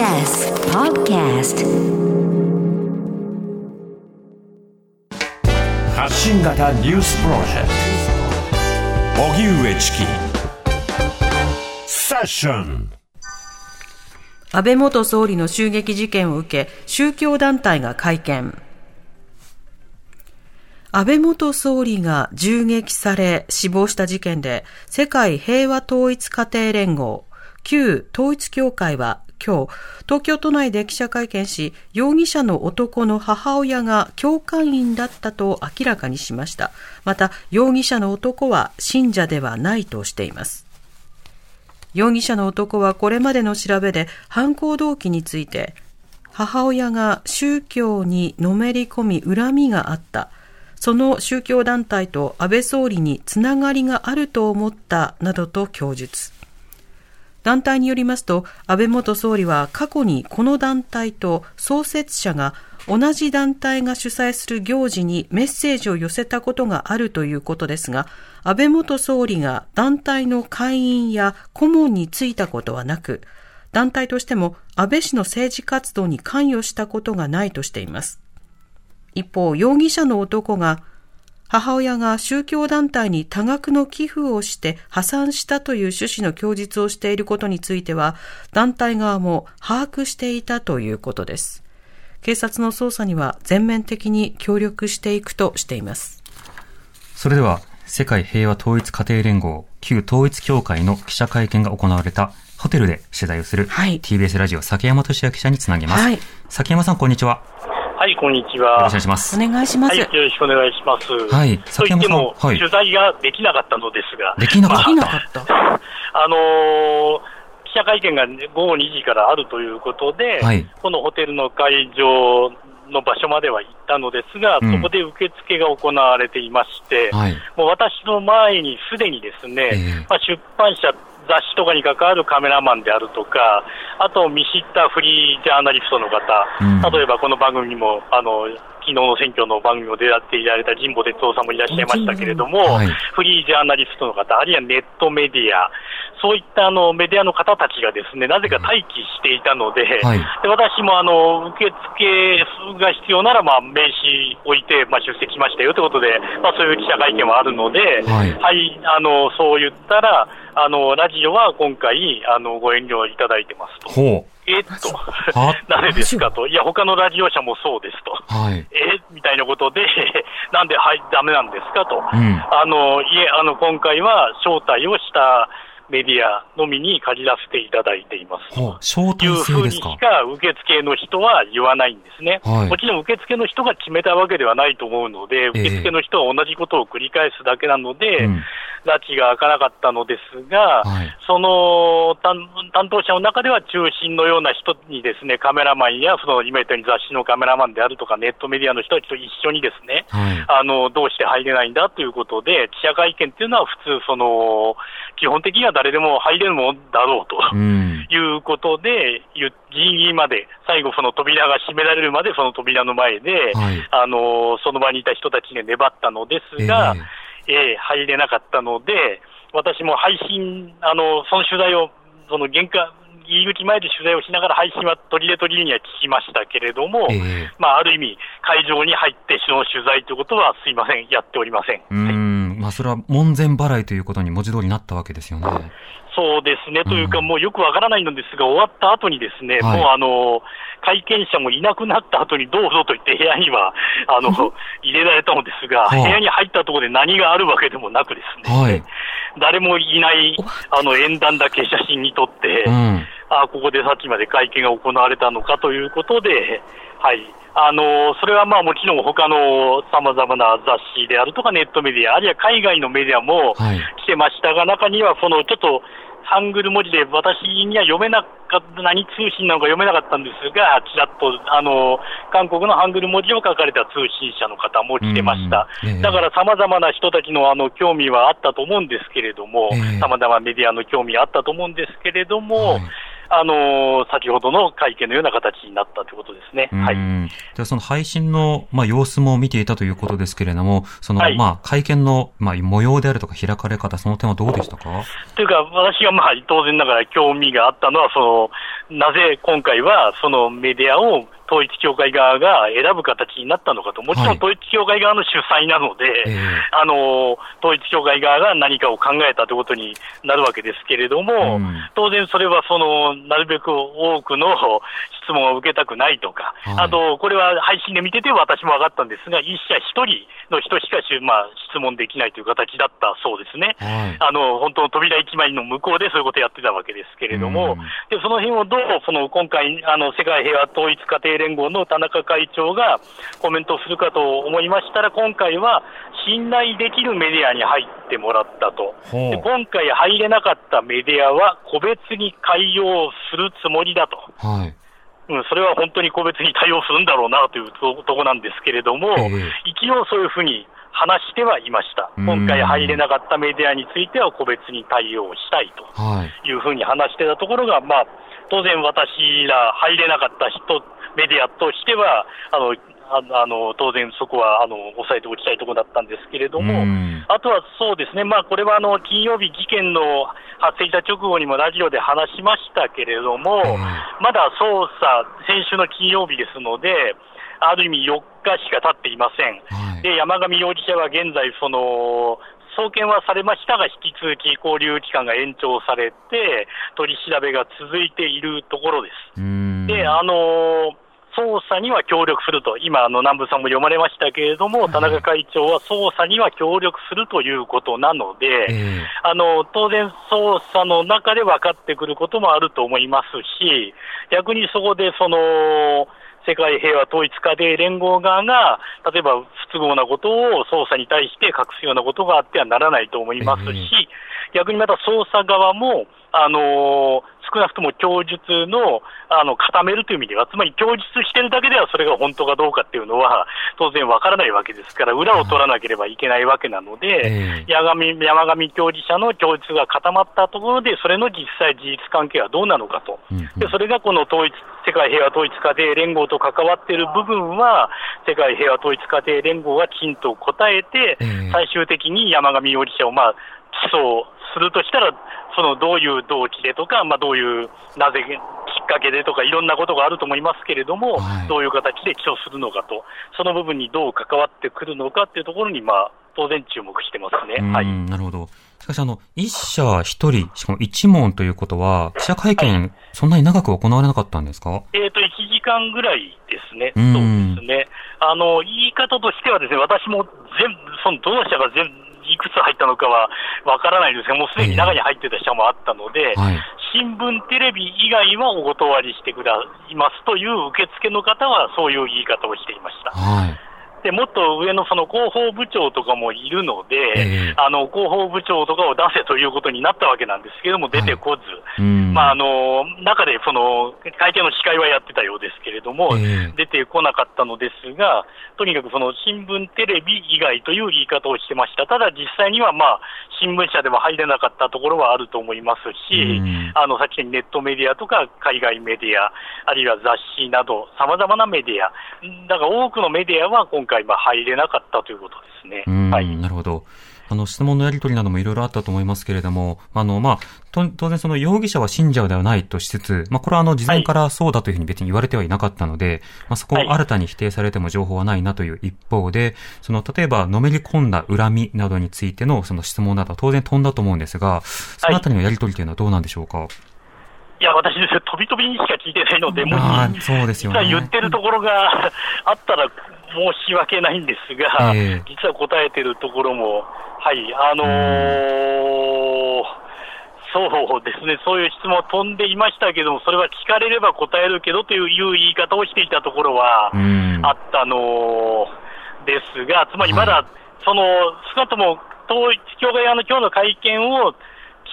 TBS Podcast 発信型ニュースプロジェクト。荻上チキ。セッション。安倍元総理の襲撃事件を受け、宗教団体が会見。安倍元総理が銃撃され死亡した事件で、世界平和統一家庭連合、旧統一協会は今日、東京都内で記者会見し、容疑者の男の母親が教会員だったと明らかにしました。また、容疑者の男は信者ではないとしています。容疑者の男はこれまでの調べで犯行動機について、母親が宗教にのめり込み恨みがあった。その宗教団体と安倍総理につながりがあると思ったなどと供述。団体によりますと、安倍元総理は過去にこの団体と創設者が同じ団体が主催する行事にメッセージを寄せたことがあるということですが、安倍元総理が団体の会員や顧問に就いたことはなく、団体としても安倍氏の政治活動に関与したことがないとしています。一方、容疑者の男が母親が宗教団体に多額の寄付をして破産したという趣旨の供述をしていることについては、団体側も把握していたということです。警察の捜査には全面的に協力していくとしています。それでは、世界平和統一家庭連合、旧統一協会の記者会見が行われたホテルで取材をする、はい、TBS ラジオ崎山俊也記者につなげます。はい、崎山さん、こんにちは。はい、こんにちは。よろしくお願いします。お願いします。はい、よろしくお願いします。はい、と言っても、はい、取材ができなかったのですが。できなかった、まあ、あのー、記者会見が午後2時からあるということで、はい、このホテルの会場の場所までは行ったのですが、うん、そこで受付が行われていまして、はい、もう私の前にすでにですね、えー、まあ、出版社雑誌とかに関わるカメラマンであるとか、あと見知ったフリージャーナリストの方、うん、例えばこの番組にも、あの昨日の選挙の番組を出会っていられた神保哲夫さんもいらっしゃいましたけれども、はい、フリージャーナリストの方、あるいはネットメディア、そういったあのメディアの方たちがですね、なぜか待機していたので、はい、で私もあの受付が必要なら、まあ、名刺置いて、まあ、出席しましたよということで、まあ、そういう記者会見はあるので、はい、はい、あのそう言ったら、あのラジオは今回、あのご遠慮いただいてますと。えっと、なぜ ですかと、いや、他のラジオ社もそうですと、はい、えみたいなことで、なんで、はい、だめなんですかと、うん、あのいえあの、今回は招待をしたメディアのみに限らせていただいています。はあ、招待制いうふうにしか受付の人は言わないんですね。はい、もちろん受付の人が決めたわけではないと思うので、受付の人は同じことを繰り返すだけなので、えー拉致が開かなかったのですが、はい、その担当者の中では中心のような人にですね、カメラマンや、その今言ったように雑誌のカメラマンであるとか、ネットメディアの人たちと一緒にですね、はい、あの、どうして入れないんだということで、記者会見っていうのは普通、その、基本的には誰でも入れるものだろうと、うん、いうことで、ギリギリまで、最後、その扉が閉められるまで、その扉の前で、はい、あのその場にいた人たちが粘ったのですが、えーえー、入れなかったので、私も配信、あのその取材を、その玄関、入り口前で取材をしながら配信は取り入れ取りには聞きましたけれども、えー、まあ、ある意味、会場に入ってその取材ということは、すいません、やっておりません、はい、まあ、それは門前払いということに文字通りなったわけですよね。そうですね、というか、もうよくわからないのですが、終わった後にですね、はい、もうあの会見者もいなくなった後にどうぞと言って部屋にはあの入れられたのですが、部屋に入ったところで何があるわけでもなくですね、はい、誰もいないあの演談だけ写真に撮って、うん、あここでさっきまで会見が行われたのかということで、はい、あのそれはまあもちろん他のさまざまな雑誌であるとかネットメディア、あるいは海外のメディアも来てましたが、中にはそのちょっとハングル文字で私には読めなかった、何通信なのか読めなかったんですが、ちらっとあの韓国のハングル文字を書かれた通信社の方も来てました。だからさまざまな人たちのあの興味はあったと思うんですけれども、さまざまメディアの興味あったと思うんですけれども、はいあの先ほどの会見のような形になったということですね。はい。ではその配信の、まあ、様子も見ていたということですけれども、その、はい、まあ、会見の、まあ、模様であるとか開かれ方、その点はどうでしたか？というか、私がまあ、当然ながら興味があったのは、その、なぜ今回はそのメディアを統一教会側が選ぶ形になったのかと、もちろん統一教会側の主催なので、はいあの統一教会側が何かを考えたということになるわけですけれども、うん、当然それはそのなるべく多くの質問を受けたくないとか、はい、あと、これは配信で見てて私も分かったんですが、一社一人の人しかし、まあ、質問できないという形だったそうですね。はい、あの本当の扉一枚の向こうでそういうことをやってたわけですけれども、うん、でその辺をどうその今回あの世界平和統一家庭連合の田中会長がコメントするかと思いましたら、今回は信頼できるメディアに入ってもらったと、で今回入れなかったメディアは個別に対応するつもりだと。はいうん、それは本当に個別に対応するんだろうなというところなんですけれども、えー、一応そういうふうに話してはいました、今回入れなかったメディアについては個別に対応したいとい。うふうに話してたところが、まあ、当然、私ら入れなかった人メディアとしては、あのあの当然そこはあの抑えておきたいところだったんですけれども、あとはそうですね、まあ、これはあの金曜日、事件の発生した直後にもラジオで話しましたけれども、まだ捜査、先週の金曜日ですので、ある意味4日しか経っていません。で山上容疑者は現在その送検はされましたが、引き続き交留期間が延長されて、取り調べが続いているところです。で、あの捜査には協力すると、今、あの南部さんも読まれましたけれども、田中会長は捜査には協力するということなので、あの当然、捜査の中で分かってくることもあると思いますし、逆にそこでその世界平和統一家庭連合側が、例えば不都合なことを捜査に対して隠すようなことがあってはならないと思いますし、逆にまた捜査側も、あのー少なくとも供述のあの固めるという意味では、つまり供述してるだけではそれが本当かどうかっていうのは、当然わからないわけですから、裏を取らなければいけないわけなので、山上山上教授者の供述が固まったところで、それの実際、事実関係はどうなのかと、でそれがこの統一世界平和統一家庭連合と関わっている部分は、世界平和統一家庭連合がきちんと答えて、最終的に山上容疑者を、まあ、起訴するとしたら、そのどういう動機でとか、まあ、どういうなぜきっかけでとか、いろんなことがあると思いますけれども、はい、どういう形で起訴するのかと、その部分にどう関わってくるのかっていうところに、まあ、当然注目してますね。はい、なるほど。しかし、あの、一社一人、しかも一問ということは、記者会見、はい、そんなに長く行われなかったんですか？えっ、ー、と、1時間ぐらいですね。そうですね。あの、言い方としてはですね、私も全部、その、どの社が全いくつ入ったのかはわからないんですが、もうすでに中に入ってた社もあったので、えーはい、新聞、テレビ以外はお断りしてくだいますという受付の方は、そういう言い方をしていました。はいでもっと上のその広報部長とかもいるので、えー、あの広報部長とかを出せということになったわけなんですけれども、出てこず、はい、まあ、あの中でその会見の司会はやってたようですけれども、えー、出てこなかったのですが、とにかくその新聞、テレビ以外という言い方をしてました、ただ実際には、まあ、新聞社でも入れなかったところはあると思いますし、あのさっきネットメディアとか海外メディア、あるいは雑誌など、さまざまなメディア、だから多くのメディアは今回、入れなかったということですね。はい、なるほど。あの、質問のやり取りなどもいろいろあったと思いますけれども、あの、まあ、当然その容疑者は信者ではないとしつつ、まあ、これはあの、事前からそうだというふうに別に言われてはいなかったので、まあ、そこを新たに否定されても情報はないなという一方で、その、例えば、のめり込んだ恨みなどについてのその質問などは当然飛んだと思うんですが、そのあたりのやり取りというのはどうなんでしょうか？いや、私、飛び飛びにしか聞いてないので、もし、そうですよね、言ってるところがあったら、申し訳ないんですが、えー、実は答えてるところも、はい、あのー、そうですね、そういう質問飛んでいましたけども、それは聞かれれば答えるけどという言い方をしていたところはあったのですが、つまりまだ、その少なくとも統一教会側の今日の会見を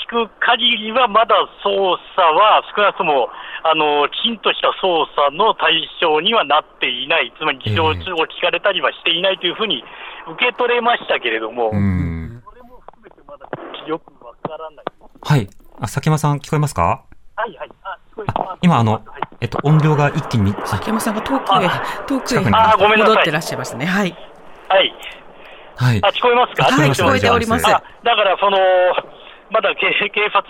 聞く限りは、まだ捜査は少なくともあのきちんとした捜査の対象にはなっていない、つまり事情を聞かれたりはしていないというふうに受け取れましたけれども、それも含めてまだよくわからない。はい。あ、佐山さん聞こえますか？はいはい。あ、聞こえます。今あの、えっと、音量が一気に。佐山さんが遠くへ、遠くへ戻ってらっしゃいますね。はい。はい。はい。あ、聞こえますか？はい、聞こえております。だから、その、まだ警警察、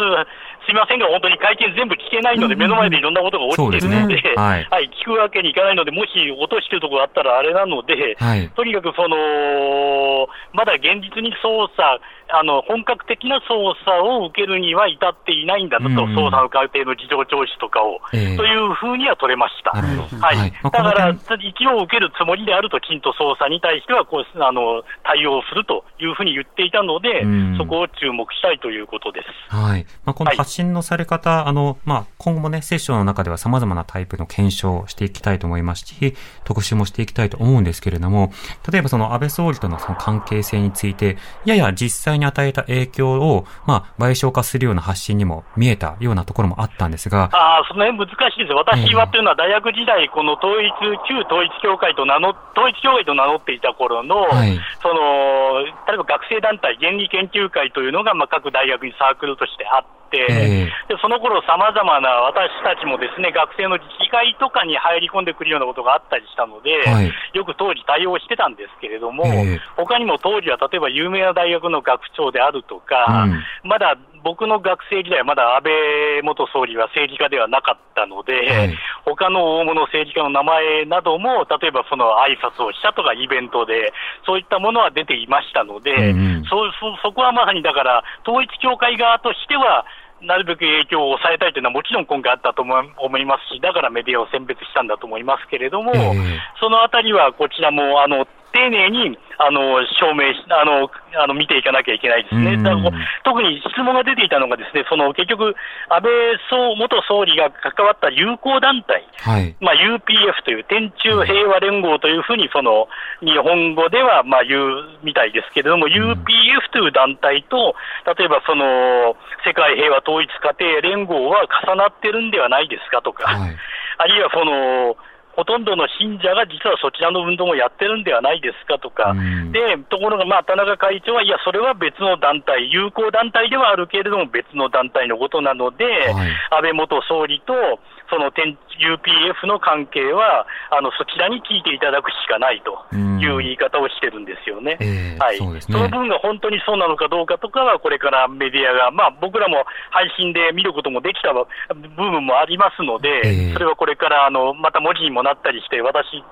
すみませんが、本当に会見全部聞けないので、目の前でいろんなことが起きてるので、はい、はい、聞くわけにいかないので、もし落としてるところあったらあれなので、はい、とにかくその、まだ現実に捜査、あの本格的な捜査を受けるには至っていないんだと、うん、捜査の過程の事情聴取とかを、えー、というふうには取れました。はい、はい、だから、一応受けるつもりであると、きちんと捜査に対してはこうあの対応するというふうに言っていたので、うん、そこを注目したいということです。はい。まあ、この発信のされ方、はい、あのまあ、今後もね、セッションの中では様々なタイプの検証をしていきたいと思いますし、特集もしていきたいと思うんですけれども、例えばその安倍総理とのその関係性について、やや実際に与えた影響を、まあ、賠償化するような発信にも見えたようなところもあったんですが。ああ、その辺難しいです。私はというのは大学時代、この統一、旧統一教会と名乗、統一教会と名乗っていた頃の、はい、その、例えば学生団体、原理研究会というのが、まあ、各大学にサークルとしてあって、えー、でその頃さまざまな私たちもですね学生の自治会とかに入り込んでくるようなことがあったりしたので、はい、よく当時対応してたんですけれども、えー、他にも当時は例えば有名な大学の学長であるとか、うん、まだ僕の学生時代はまだ安倍元総理は政治家ではなかったので、はい、他の大物政治家の名前なども、例えばその挨拶をしたとか、イベントで、そういったものは出ていましたので、うんうん、そそそこはまさにだから、統一教会側としては、なるべく影響を抑えたいというのはもちろん今回あったと思いますし、だからメディアを選別したんだと思いますけれども、えー、そのあたりはこちらもあの丁寧にあの証明しあのあの見ていかなきゃいけないですね、特に質問が出ていたのが、ですねその結局、安倍元総理が関わった友好団体、はい、まあ、UPF という天中平和連合というふうにその日本語ではまあ言うみたいですけれども、うん、UPF という団体と、例えばその世界平和統一家庭連合は重なってるんではないですかとか、はい、あるいはそのほとんどの信者が実はそちらの運動もやってるんではないですかとか、でところが、まあ、田中会長は、いや、それは別の団体、友好団体ではあるけれども、別の団体のことなので、はい、安倍元総理とその UPF の関係はあのそちらに聞いていただくしかないという言い方をしてるんですよね。えー、はい、そ、ね、その分が本当にそうなのかどうかとかは、これからメディアが、まあ、僕らも配信で見ることもできた部分もありますので、えー、それはこれからあのまた文字にもなったりして、私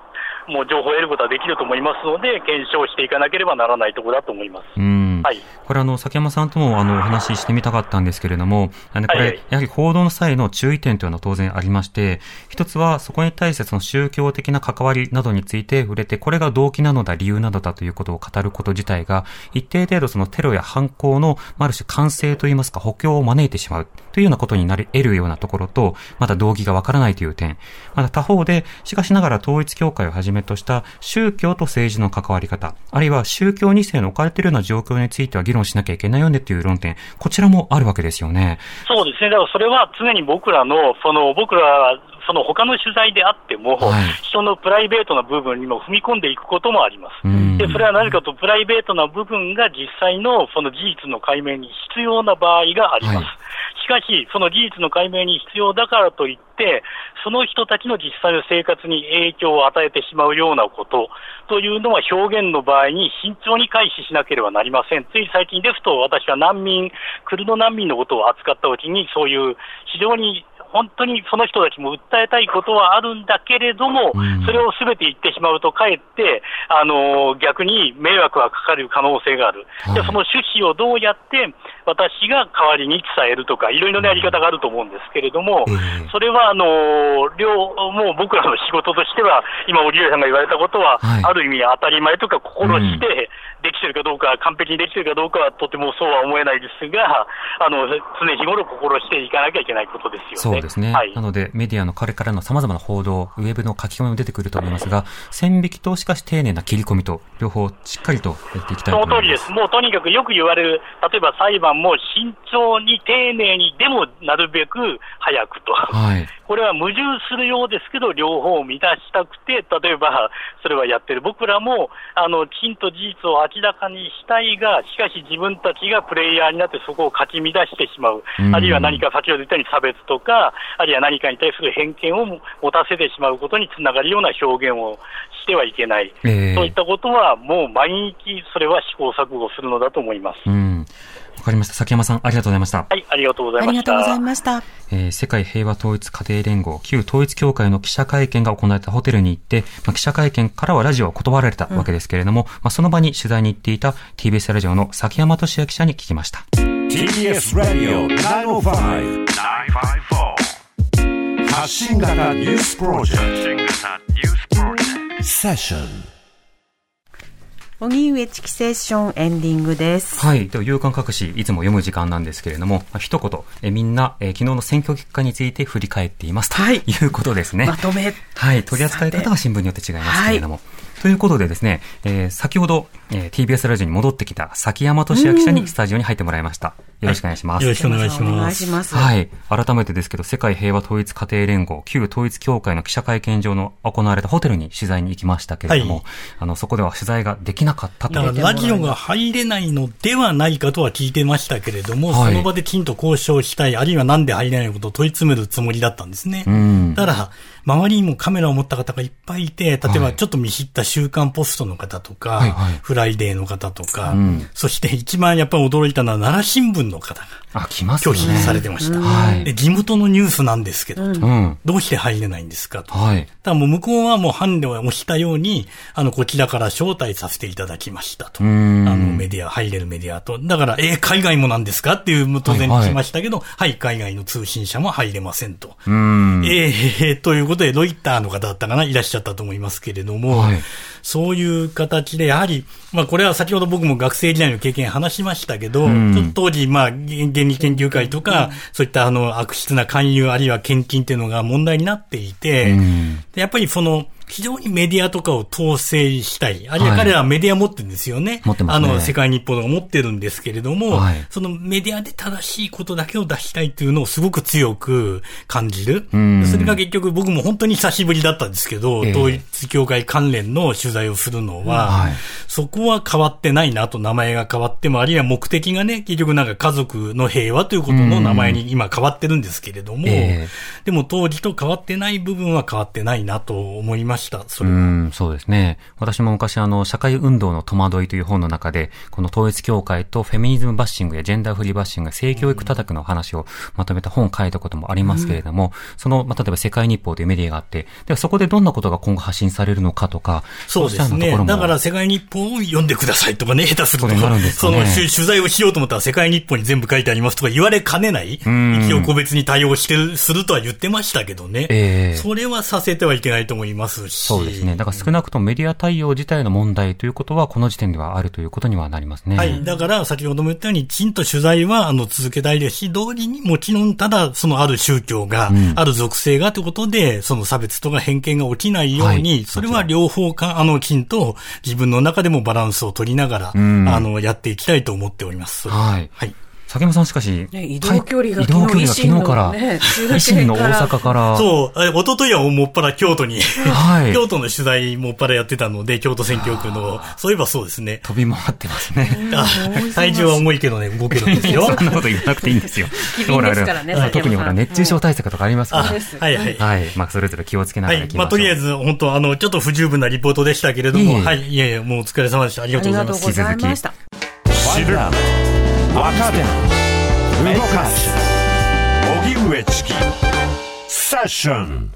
もう情報を得ることはできると思いますので、検証していかなければならないところだと思います。はい、これあの、崎山さんともあのお話ししてみたかったんですけれども、あのこれ、はいはい、やはり報道の際の注意点というのは当然ありまして、一つはそこに対してその宗教的な関わりなどについて触れて、これが動機なのだ、理由なのだということを語ること自体が、一定程度そのテロや犯行の、ある種完成といいますか、補強を招いてしまうというようなことになり得るようなところと、まだ動機がわからないという点。また他方で、しかしながら統一教会をはじめとした宗教と政治の関わり方、あるいは宗教2世の置かれているような状況については議論しなきゃいけないよねという論点、こちらもあるわけですよね。そうですね。だからそれは常に僕らの、その僕らその他の取材であっても、はい、人のプライベートな部分にも踏み込んでいくこともあります。で、それは何かとプライベートな部分が実際のその事実の解明に必要な場合があります。はいしかし、その事実の解明に必要だからといって、その人たちの実際の生活に影響を与えてしまうようなことというのは表現の場合に慎重に回避しなければなりません。つい最近ですと、私は難民、クルド難民のことを扱った時に、そういう非常に本当にその人たちも訴えたいことはあるんだけれども、それをすべて言ってしまうと、かえって、あの逆に迷惑がかかる可能性がある、じゃその趣旨をどうやって私が代わりに伝えるとか、いろいろなやり方があると思うんですけれども、それはあの両もう僕らの仕事としては、今、織上さんが言われたことは、ある意味当たり前とか心して、できてるかどうか、完璧にできてるかどうかはとてもそうは思えないですが、あの常日頃心していかなきゃいけないことですよね。そうですね。はい、なので、メディアのこれからの様々な報道、ウェブの書き込みも出てくると思いますが、線引きとしかし丁寧な切り込みと、両方しっかりとやっていきたいと思います。その通りです。もうとにかくよく言われる、例えば裁判も慎重に丁寧に、でもなるべく早くと。はい。これは矛盾するようですけど、両方を満たしたくて、例えばそれはやってる。僕らも、あの、きちんと事実を明らかにしたいが、しかし自分たちがプレイヤーになってそこをかき乱してしまう。あるいは何か先ほど言ったように差別とか、あるいは何かに対する偏見を持たせてしまうことにつながるような表現をしてはいけない。えー、そういったことはもう毎日それは試行錯誤するのだと思います。うんかりました。崎山さん、ありがとうございました。はい、ありがとうございました。ありがとうございました。えー、世界平和統一家庭連合、旧統一協会の記者会見が行われたホテルに行って、まあ、記者会見からはラジオを断られたわけですけれども、うん、まあ、その場に取材に行っていた TBS ラジオの崎山俊也記者に聞きました。TBS ラジオ905-954発信型ニュースプロジェクトセッション荻上チキセッションエンディングです。はい。では、夕刊各紙、いつも読む時間なんですけれども、まあ、一言、えみんな、え昨日の選挙結果について振り返っています。はい。ということですね。まとめ。はい。取り扱い方は新聞によって違いますけれども。はいということでですね、えー、先ほど、えー、TBS ラジオに戻ってきた崎山俊也記者にスタジオに入ってもらいました。よろしくお願いします。よろしくお願いします。お願いします。はい。改めてですけど、世界平和統一家庭連合、旧統一教会の記者会見場の行われたホテルに取材に行きましたけれども、はい、あの、そこでは取材ができなかったとだからラジオが入れないのではないかとは聞いてましたけれども、はい、その場できちんと交渉したい、あるいはなんで入れないことを問い詰めるつもりだったんですね。うん。だから、周りにもカメラを持った方がいっぱいいて、例えばちょっと見知った週刊ポストの方とか、はいはい、フライデーの方とか、うん、そして一番やっぱり驚いたのは奈良新聞の方が。拒否されてました。はい、で。地元のニュースなんですけど、うん、どうして入れないんですかと。はい。だもう向こうはもうハンデを押したように、あの、こちらから招待させていただきましたと。あの、メディア、入れるメディアと。だから、えー、海外もなんですかっていう、当然来ましたけど、はい、はい、海外の通信社も入れませんと。うん。えー、ということで、ロイターの方だったかな、いらっしゃったと思いますけれども、はい、そういう形で、やはり、まあ、これは先ほど僕も学生時代の経験話しましたけど、当時、まあ、原理研究会とか、そういったあの、悪質な勧誘あるいは献金っていうのが問題になっていて、やっぱりその、非常にメディアとかを統制したい。あるいは彼らはメディア持ってるんですよね。持ってますね。あの、世界日報とか持ってるんですけれども、はい、そのメディアで正しいことだけを出したいっていうのをすごく強く感じる。それが結局僕も本当に久しぶりだったんですけど、えー、統一協会関連の取材をするのは、はい、そこは変わってないなと名前が変わっても、あるいは目的がね、結局なんか家族の平和ということの名前に今変わってるんですけれども、えー、でも当時と変わってない部分は変わってないなと思いました。それは。そうですね。私も昔あの、社会運動の戸惑いという本の中で、この統一協会とフェミニズムバッシングやジェンダーフリーバッシング、性教育叩くの話をまとめた本を書いたこともありますけれども、うん、その、まあ、例えば世界日報というメディアがあって、でそこでどんなことが今後発信されるのかとか、そうですね。だから世界日報を読んでくださいとかね、下手すると、ね、その取材をしようと思ったら世界日報に全部書いてありますとか言われかねない、一応個別に対応してる、するとは言ってましたけどね。えー、それはさせてはいけないと思いますし。そうですね。だから少なくともメディア対応自体の問題ということは、この時点ではあるということにはなりますね。はい。だから、先ほども言ったように、きちんと取材は、あの、続けたいですし、同時にもちろん、ただ、そのある宗教が、うん、ある属性がということで、その差別とか偏見が起きないように、はい、それは両方か、あの、きちんと自分の中でもバランスを取りながら、うん、あの、やっていきたいと思っております。はい。はい。竹山さんしかし、ね、移動距離が、移動距離が昨日から、維新の大阪から。そう、一昨日はもっぱら京都に、はい、京都の取材もっぱらやってたので、京都選挙区の、そういえばそうですね。飛び回ってますね。体重は重いけどね、動けるんですよ。そんなこと言わなくていいんですよ。ほら、ね、特にほら、熱中症対策とかありますから。はいはい。はい。まあ、それぞれ気をつけながらいきましょう。まあ、とりあえず、本当あの、ちょっと不十分なリポートでしたけれども、はい。いやいや、もうお疲れ様でした。ありがとうございます。引き続き。若手。動かす荻上チキセッション